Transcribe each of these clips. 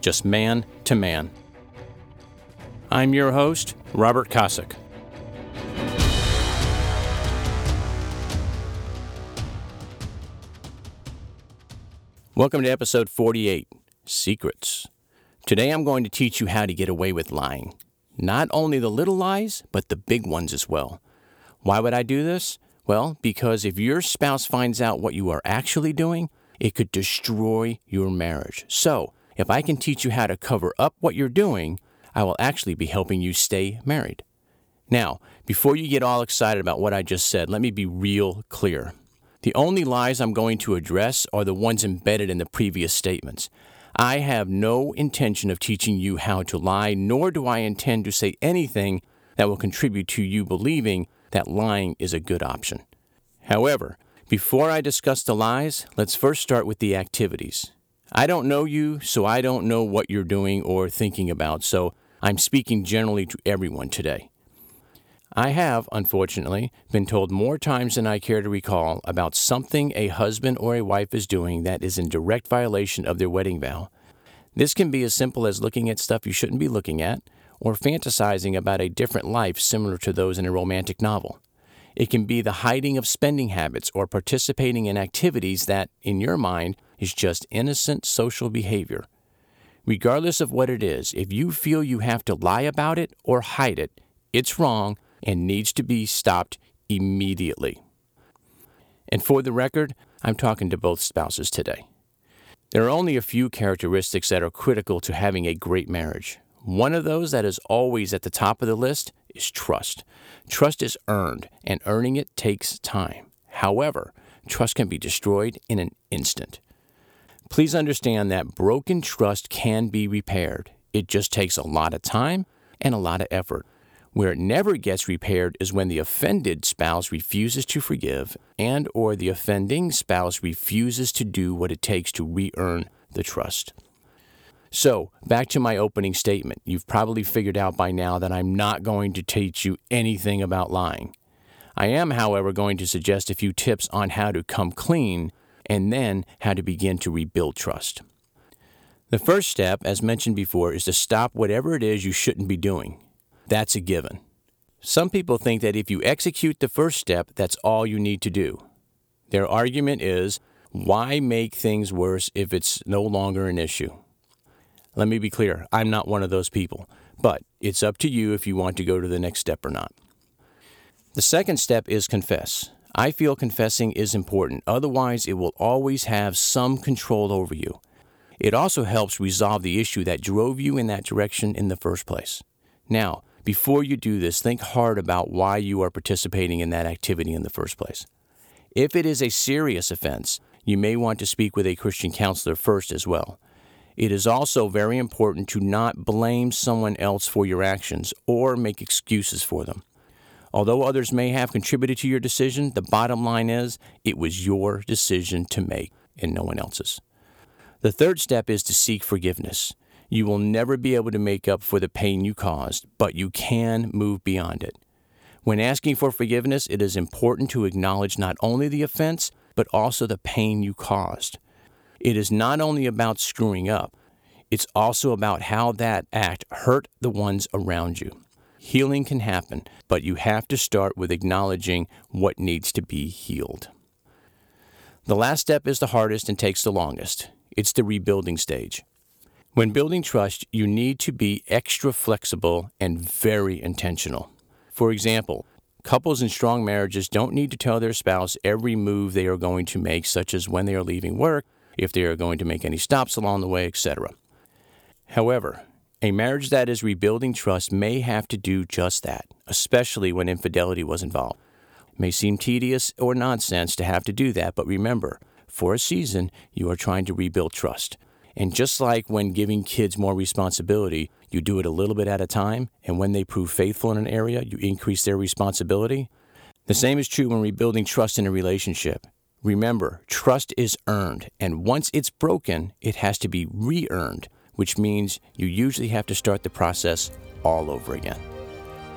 just man to man. I'm your host, Robert Kosick. Welcome to episode 48 Secrets. Today I'm going to teach you how to get away with lying. Not only the little lies, but the big ones as well. Why would I do this? Well, because if your spouse finds out what you are actually doing, it could destroy your marriage. So, if I can teach you how to cover up what you're doing, I will actually be helping you stay married. Now, before you get all excited about what I just said, let me be real clear. The only lies I'm going to address are the ones embedded in the previous statements. I have no intention of teaching you how to lie, nor do I intend to say anything that will contribute to you believing that lying is a good option. However, before I discuss the lies, let's first start with the activities. I don't know you, so I don't know what you're doing or thinking about, so I'm speaking generally to everyone today. I have, unfortunately, been told more times than I care to recall about something a husband or a wife is doing that is in direct violation of their wedding vow. This can be as simple as looking at stuff you shouldn't be looking at, or fantasizing about a different life similar to those in a romantic novel. It can be the hiding of spending habits or participating in activities that, in your mind, is just innocent social behavior. Regardless of what it is, if you feel you have to lie about it or hide it, it's wrong and needs to be stopped immediately. And for the record, I'm talking to both spouses today. There are only a few characteristics that are critical to having a great marriage. One of those that is always at the top of the list is trust. Trust is earned, and earning it takes time. However, trust can be destroyed in an instant. Please understand that broken trust can be repaired. It just takes a lot of time and a lot of effort. Where it never gets repaired is when the offended spouse refuses to forgive and or the offending spouse refuses to do what it takes to re-earn the trust. So, back to my opening statement. You've probably figured out by now that I'm not going to teach you anything about lying. I am, however, going to suggest a few tips on how to come clean and then how to begin to rebuild trust. The first step, as mentioned before, is to stop whatever it is you shouldn't be doing. That's a given. Some people think that if you execute the first step, that's all you need to do. Their argument is why make things worse if it's no longer an issue? Let me be clear, I'm not one of those people, but it's up to you if you want to go to the next step or not. The second step is confess. I feel confessing is important, otherwise, it will always have some control over you. It also helps resolve the issue that drove you in that direction in the first place. Now, before you do this, think hard about why you are participating in that activity in the first place. If it is a serious offense, you may want to speak with a Christian counselor first as well. It is also very important to not blame someone else for your actions or make excuses for them. Although others may have contributed to your decision, the bottom line is it was your decision to make and no one else's. The third step is to seek forgiveness. You will never be able to make up for the pain you caused, but you can move beyond it. When asking for forgiveness, it is important to acknowledge not only the offense, but also the pain you caused. It is not only about screwing up, it's also about how that act hurt the ones around you. Healing can happen, but you have to start with acknowledging what needs to be healed. The last step is the hardest and takes the longest. It's the rebuilding stage. When building trust, you need to be extra flexible and very intentional. For example, couples in strong marriages don't need to tell their spouse every move they are going to make, such as when they are leaving work if they are going to make any stops along the way, etc. However, a marriage that is rebuilding trust may have to do just that, especially when infidelity was involved. It may seem tedious or nonsense to have to do that, but remember, for a season, you are trying to rebuild trust. And just like when giving kids more responsibility, you do it a little bit at a time, and when they prove faithful in an area, you increase their responsibility. The same is true when rebuilding trust in a relationship. Remember, trust is earned, and once it's broken, it has to be re earned, which means you usually have to start the process all over again.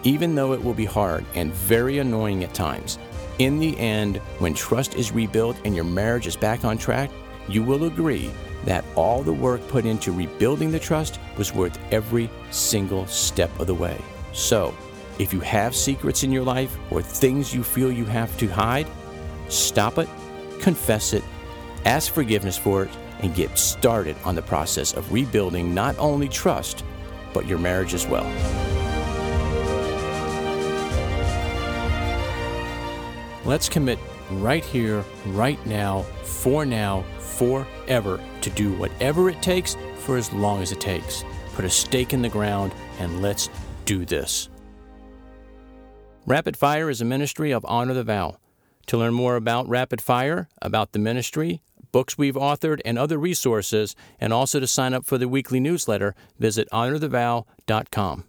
Even though it will be hard and very annoying at times, in the end, when trust is rebuilt and your marriage is back on track, you will agree that all the work put into rebuilding the trust was worth every single step of the way. So, if you have secrets in your life or things you feel you have to hide, stop it, confess it, ask forgiveness for it, and get started on the process of rebuilding not only trust, but your marriage as well. Let's commit right here, right now, for now, forever to do whatever it takes for as long as it takes. Put a stake in the ground and let's do this. Rapid Fire is a ministry of Honor the Vow. To learn more about Rapid Fire, about the ministry, books we've authored, and other resources, and also to sign up for the weekly newsletter, visit honorthevow.com.